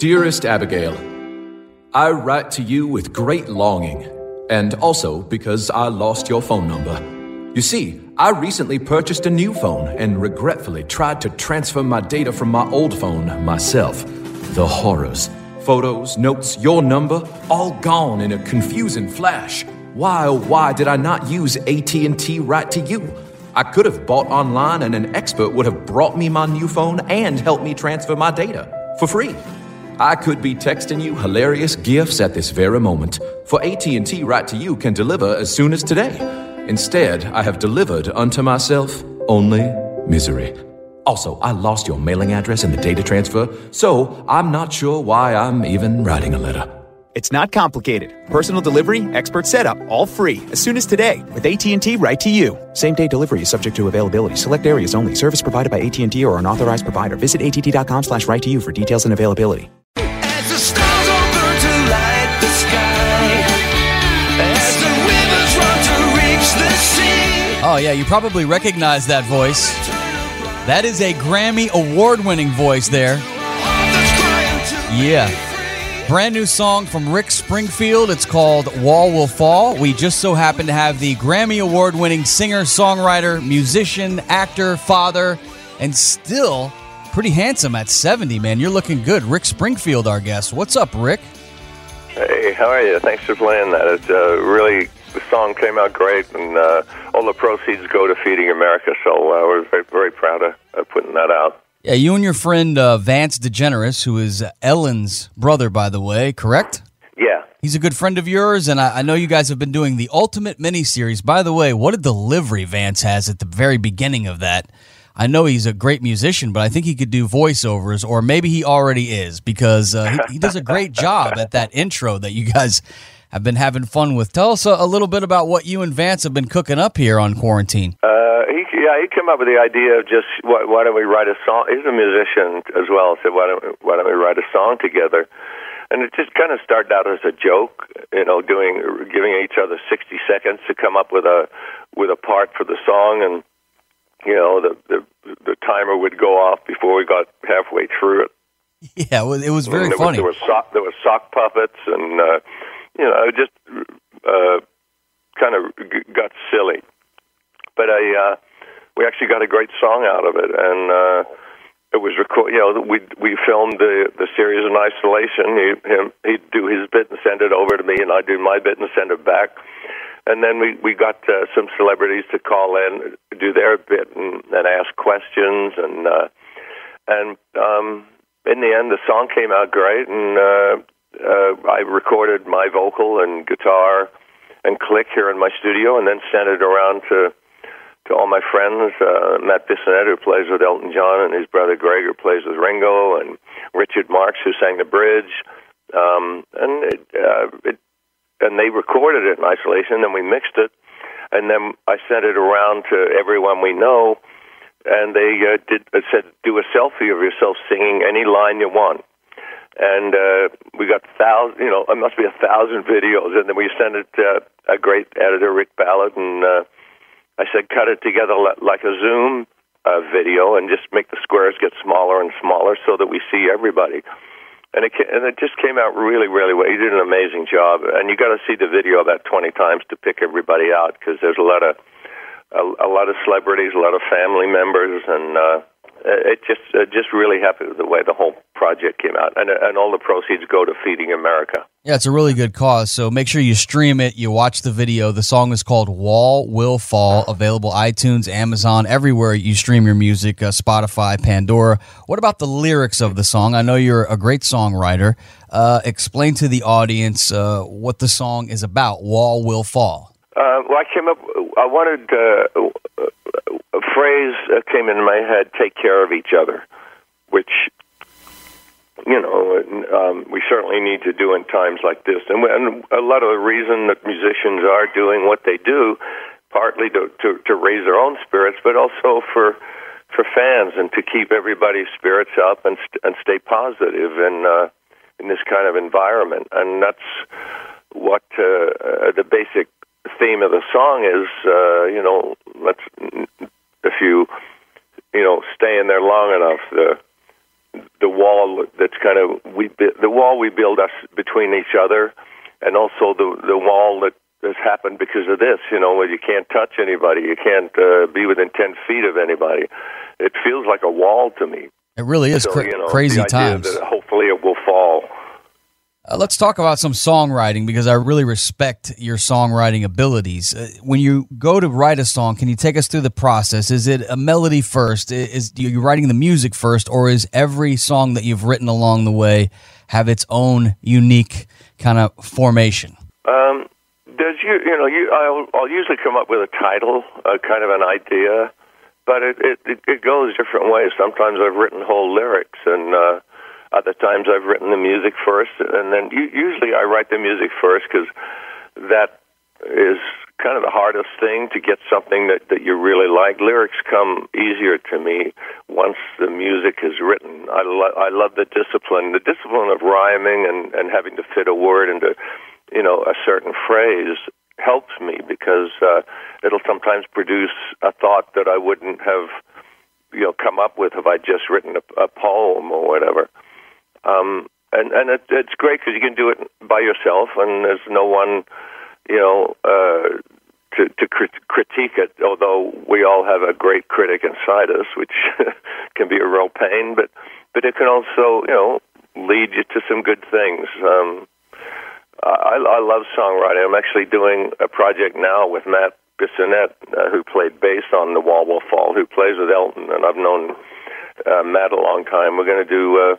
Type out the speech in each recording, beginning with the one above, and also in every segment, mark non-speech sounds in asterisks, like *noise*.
Dearest Abigail, I write to you with great longing, and also because I lost your phone number. You see, I recently purchased a new phone and regretfully tried to transfer my data from my old phone myself. The horrors. Photos, notes, your number, all gone in a confusing flash. Why oh why did I not use AT&T Right to You? I could have bought online and an expert would have brought me my new phone and helped me transfer my data for free. I could be texting you hilarious gifts at this very moment, for AT&T Right to You can deliver as soon as today. Instead, I have delivered unto myself only misery. Also, I lost your mailing address in the data transfer, so I'm not sure why I'm even writing a letter. It's not complicated. Personal delivery, expert setup, all free as soon as today with AT&T right to you. Same day delivery is subject to availability. Select areas only. Service provided by AT&T or an authorized provider. Visit att.com slash right to you for details and availability. As the stars all burn to light the sky, as the rivers run to reach the sea. Oh, yeah, you probably recognize that voice. That is a Grammy award winning voice there. That's crying to Yeah. Brand new song from Rick Springfield. It's called Wall Will Fall. We just so happen to have the Grammy award winning singer, songwriter, musician, actor, father, and still pretty handsome at 70, man. You're looking good. Rick Springfield, our guest. What's up, Rick? Hey, how are you? Thanks for playing that. It's uh, really the song came out great, and uh, all the proceeds go to Feeding America. So uh, we're very, very proud of, of putting that out. Yeah, you and your friend uh, Vance DeGeneres, who is Ellen's brother, by the way, correct? Yeah, He's a good friend of yours, and I, I know you guys have been doing the Ultimate miniseries. By the way, what a delivery Vance has at the very beginning of that. I know he's a great musician, but I think he could do voiceovers, or maybe he already is, because uh, he, he does a great job at that intro that you guys have been having fun with. Tell us a, a little bit about what you and Vance have been cooking up here on quarantine. uh, he yeah he came up with the idea of just why, why don't we write a song? He's a musician as well. Said why don't why don't we write a song together? And it just kind of started out as a joke, you know, doing giving each other sixty seconds to come up with a with a part for the song, and you know the the, the timer would go off before we got halfway through it. *laughs* Yeah, it was, it was very And there funny. Was, there were sock there were sock puppets, and uh, you know, it just uh, kind of g- got silly. But I, uh, we actually got a great song out of it, and uh, it was record. You know, we we filmed the the series in isolation. He him he'd do his bit and send it over to me, and I'd do my bit and send it back. And then we we got uh, some celebrities to call in, do their bit, and, and ask questions, and uh, and um, in the end, the song came out great, and uh, uh, I recorded my vocal and guitar and click here in my studio, and then sent it around to to all my friends. Uh, Matt Bissonette, who plays with Elton John, and his brother Greg, who plays with Ringo, and Richard Marx, who sang the bridge, um, and it, uh, it and they recorded it in isolation. Then we mixed it, and then I sent it around to everyone we know and they uh, did uh, said do a selfie of yourself singing any line you want and uh, we got thousand you know it must be a thousand videos. And then we sent it to a great editor rick ballard. And uh, i said cut it together like a zoom uh, video and just make the squares get smaller and smaller so that we see everybody. And it and it just came out really really well. He did an amazing job, and you got to see the video about twenty times to pick everybody out because there's a lot of a, a lot of celebrities, a lot of family members, and uh, it just uh, just really happy with the way the whole project came out, and and all the proceeds go to Feeding America. Yeah, it's a really good cause. So make sure you stream it. You watch the video. The song is called "Wall Will Fall." Available iTunes, Amazon, everywhere you stream your music. Uh, Spotify, Pandora. What about the lyrics of the song? I know you're a great songwriter. Uh, explain to the audience uh, what the song is about. "Wall Will Fall." Uh, well, I came up. I wanted uh, a phrase that came into my head: "Take care of each other," which you know um, we certainly need to do in times like this. And, and a lot of the reason that musicians are doing what they do, partly to, to, to raise their own spirits, but also for for fans and to keep everybody's spirits up and st- and stay positive in uh, in this kind of environment. And that's what uh, uh, the basic theme of the song is. Uh, you know, let's if you you know stay in there long enough, the the wall that's kind of we the wall we build us between each other, and also the the wall that has happened because of this. You know, where you can't touch anybody, you can't uh, be within ten feet of anybody. It feels like a wall to me. It really is So, cra- you know, crazy times. Hopefully, it will fall. Uh, let's talk about some songwriting because I really respect your songwriting abilities. Uh, when you go to write a song, can you take us through the process? Is it a melody first? I- Is you writing the music first, or is every song that you've written along the way have its own unique kind of formation? Um, you, you know, you, I'll, I'll usually come up with a title, uh, kind of an idea, but it, it it it goes different ways. Sometimes I've written whole lyrics, and uh, other times I've written the music first, and then usually I write the music first because that is kind of the hardest thing to get something that that you really like. Lyrics come easier to me once the music is written. I lo- I love the discipline, the discipline of rhyming and and having to fit a word into you know a certain phrase helps me because uh, it'll sometimes produce a thought that I wouldn't have you know come up with if I just written a, a poem or whatever. Um, and and it, it's great because you can do it by yourself, and there's no one, you know, uh, to to crit- critique it. Although we all have a great critic inside us, which *laughs* can be a real pain, but but it can also, you know, lead you to some good things. Um, I, I love songwriting. I'm actually doing a project now with Matt Bissonette, uh, who played bass on The Wall Will Fall, who plays with Elton, and I've known uh, Matt a long time. We're going to do uh,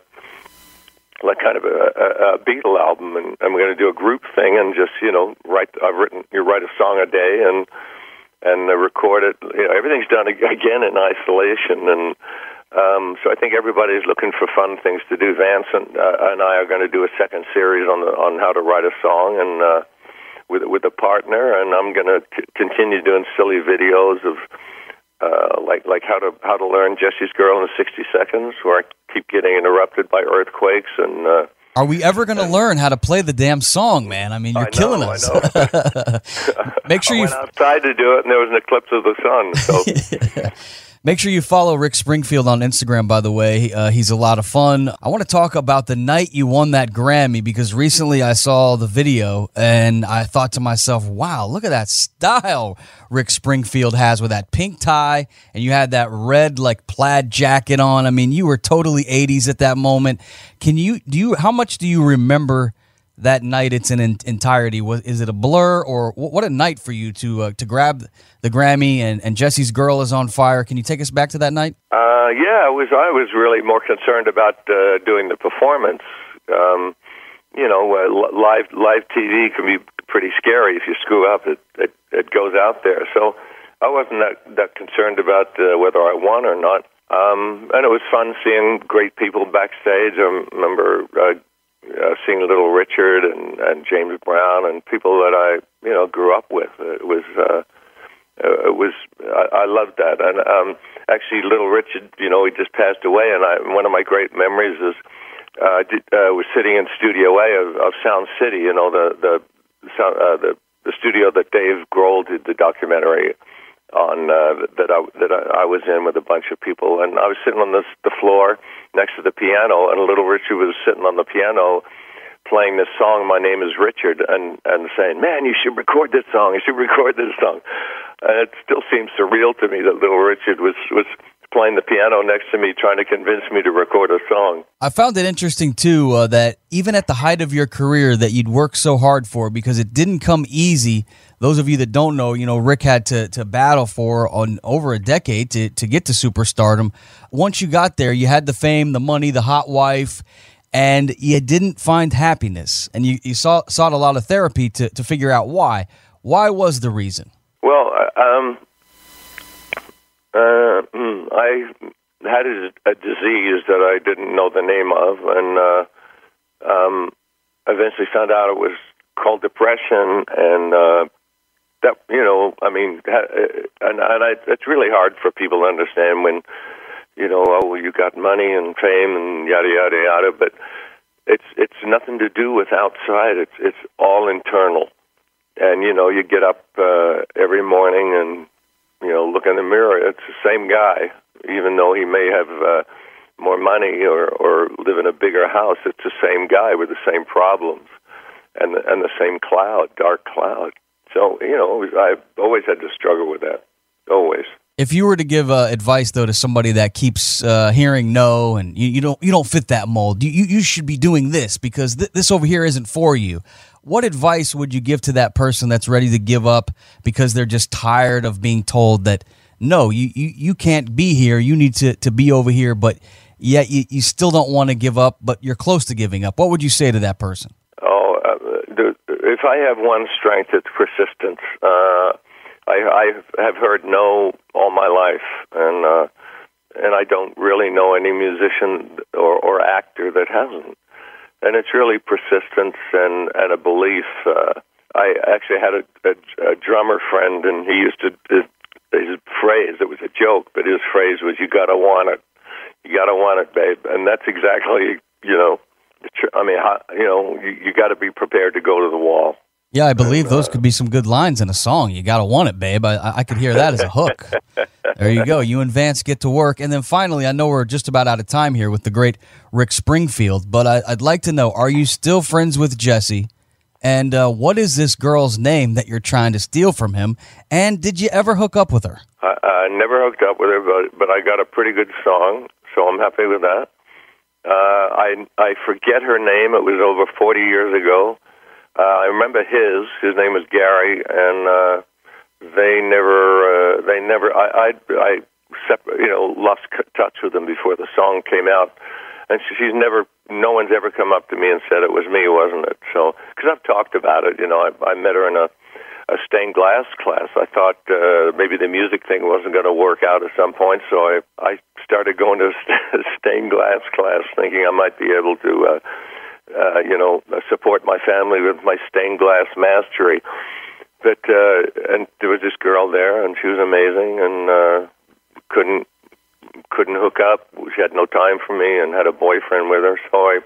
like kind of a, a, a Beatle album, and, we're going to do a group thing, and just you know write. I've written you write a song a day, and and uh, record it. You know, everything's done again in isolation, and um, so I think everybody's looking for fun things to do. Vance and, uh, and I are going to do a second series on the, on how to write a song, and uh, with with a partner, and I'm going to continue doing silly videos of. Uh, like like how to how to learn Jesse's Girl in 60 seconds, where I keep getting interrupted by earthquakes and uh, Are we ever going to learn how to play the damn song, man? I mean, you're I know, killing I us. *laughs* *laughs* Make sure you went outside to do it, and there was an eclipse of the sun. So *laughs* Make sure you follow Rick Springfield on Instagram, by the way. Uh, he's a lot of fun. I want to talk about the night you won that Grammy because recently I saw the video and I thought to myself, wow, look at that style Rick Springfield has with that pink tie and you had that red, like plaid jacket on. I mean, you were totally 80s at that moment. Can you, do you, how much do you remember? That night it's in entirety is it a blur or what a night for you to uh, to grab the Grammy and, and Jesse's girl is on fire can you take us back to that night uh, yeah, I was I was really more concerned about uh, doing the performance. Um, you know, uh, live live TV can be pretty scary if you screw up. It it, it goes out there. So I wasn't that that concerned about uh, whether I won or not. Um, and it was fun seeing great people backstage. I remember uh, uh, seeing Little Richard and, and James Brown and people that I you know grew up with. It was uh, uh, it was I, I loved that. And um, actually, Little Richard, you know, he just passed away, and I, one of my great memories is uh, did, uh, was sitting in Studio A of, of Sound City. You know, the the sound, uh, the the studio that Dave Grohl did the documentary on uh, that I that I, was in with a bunch of people, and I was sitting on the the floor next to the piano, and Little Richard was sitting on the piano playing this song. My name is Richard, and and saying, "Man, you should record this song. You should record this song." And it still seems surreal to me that Little Richard was was playing the piano next to me, trying to convince me to record a song. I found it interesting too uh, that even at the height of your career that you'd worked so hard for because it didn't come easy. Those of you that don't know, you know, Rick had to, to battle for on over a decade to, to get to superstardom. Once you got there, you had the fame, the money, the hot wife, and you didn't find happiness. And you, you saw, sought a lot of therapy to, to figure out why. Why was the reason? Well, um, uh, I had a, a disease that I didn't know the name of, and uh, um, eventually found out it was called depression, and uh, that you know, I mean, uh, and and I, it's really hard for people to understand when you know, oh, well, you got money and fame and yada yada yada, but it's it's nothing to do with outside. It's it's all internal and you know you get up uh, every morning and you know look in the mirror it's the same guy even though he may have uh, more money or or live in a bigger house. It's the same guy with the same problems and and the same cloud, dark cloud. So you know, I've always had to struggle with that. Always. If you were to give uh, advice though to somebody that keeps uh, hearing no and you, you don't you don't fit that mold, you you, should be doing this because th- this over here isn't for you. What advice would you give to that person that's ready to give up because they're just tired of being told that no, you you, you can't be here, you need to, to be over here, but yet you, you still don't want to give up, but you're close to giving up. What would you say to that person? If I have one strength, it's persistence. Uh, I, I have heard no all my life, and uh, and I don't really know any musician or, or actor that hasn't. And it's really persistence and and a belief. Uh, I actually had a, a, a drummer friend, and he used to his, his phrase. It was a joke, but his phrase was, "You gotta want it. You gotta want it, babe." And that's exactly you know. I mean, you know, you, you got to be prepared to go to the wall. Yeah, I believe those could be some good lines in a song. You gotta want it, babe. I, I could hear that as a hook. *laughs* There you go. You and Vance get to work, and then finally, I know we're just about out of time here with the great Rick Springfield, but I, I'd like to know: Are you still friends with Jesse? And uh, what is this girl's name that you're trying to steal from him? And did you ever hook up with her? I, I never hooked up with her, but but I got a pretty good song, so I'm happy with that. Uh, I I forget her name. It was over 40 years ago. Uh, I remember his. His name was Gary, and uh, they never uh, they never. I I, I separ- you know lost touch with them before the song came out, and she, she's never. No one's ever come up to me and said it was me, wasn't it? So because I've talked about it, you know, I, I met her in a a stained glass class. I thought uh, maybe the music thing wasn't going to work out at some point, so I I started going to *laughs* a stained glass class, thinking I might be able to, uh, uh, you know, support my family with my stained glass mastery. But uh, and there was this girl there, and she was amazing, and uh, couldn't couldn't hook up. She had no time for me, and had a boyfriend with her, so I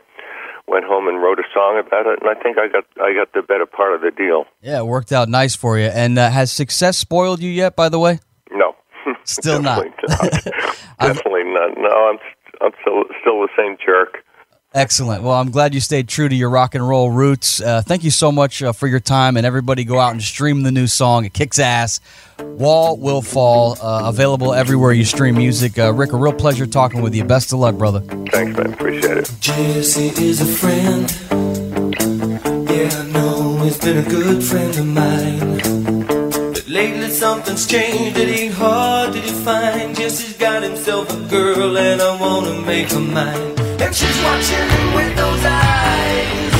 went home and wrote a song about it, and I think I got I got the better part of the deal. Yeah, it worked out nice for you. And uh, has success spoiled you yet? By the way, No, Still *laughs* not. Definitely not. *laughs* Definitely not. No, I'm I'm still still the same jerk. Excellent. Well, I'm glad you stayed true to your rock and roll roots. Uh, thank you so much uh, for your time, and everybody go out and stream the new song. It kicks ass. Wall will fall. Uh, available everywhere you stream music. Uh, Rick, a real pleasure talking with you. Best of luck, brother. Thanks, man. Appreciate it. Jesse is a friend. Yeah, I know he's been a good friend of mine. But lately something's changed. It ain't hard to define. Jesse's got himself a girl, and I wanna make her mine. And she's watching him with those eyes.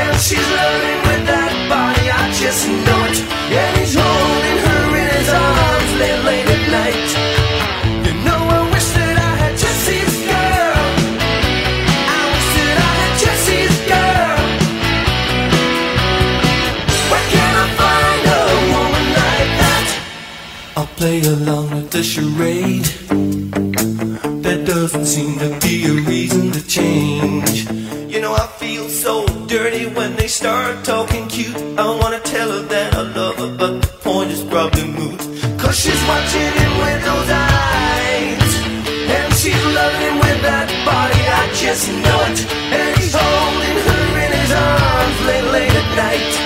And she's loving with that body. I just know it. And he's holding her in his arms late, late at night. You know, I wish that I had Jesse's girl. I wish that I had Jesse's girl. Where can I find a woman like that? I'll play along with the charade. Doesn't seem to be a reason to change. You know, I feel so dirty when they start talking cute. I wanna tell her that I love her, but the point is probably moot. Cause she's watching him with those eyes. And she's loving him with that body, I just know it. And he's holding her in his arms late, late at night.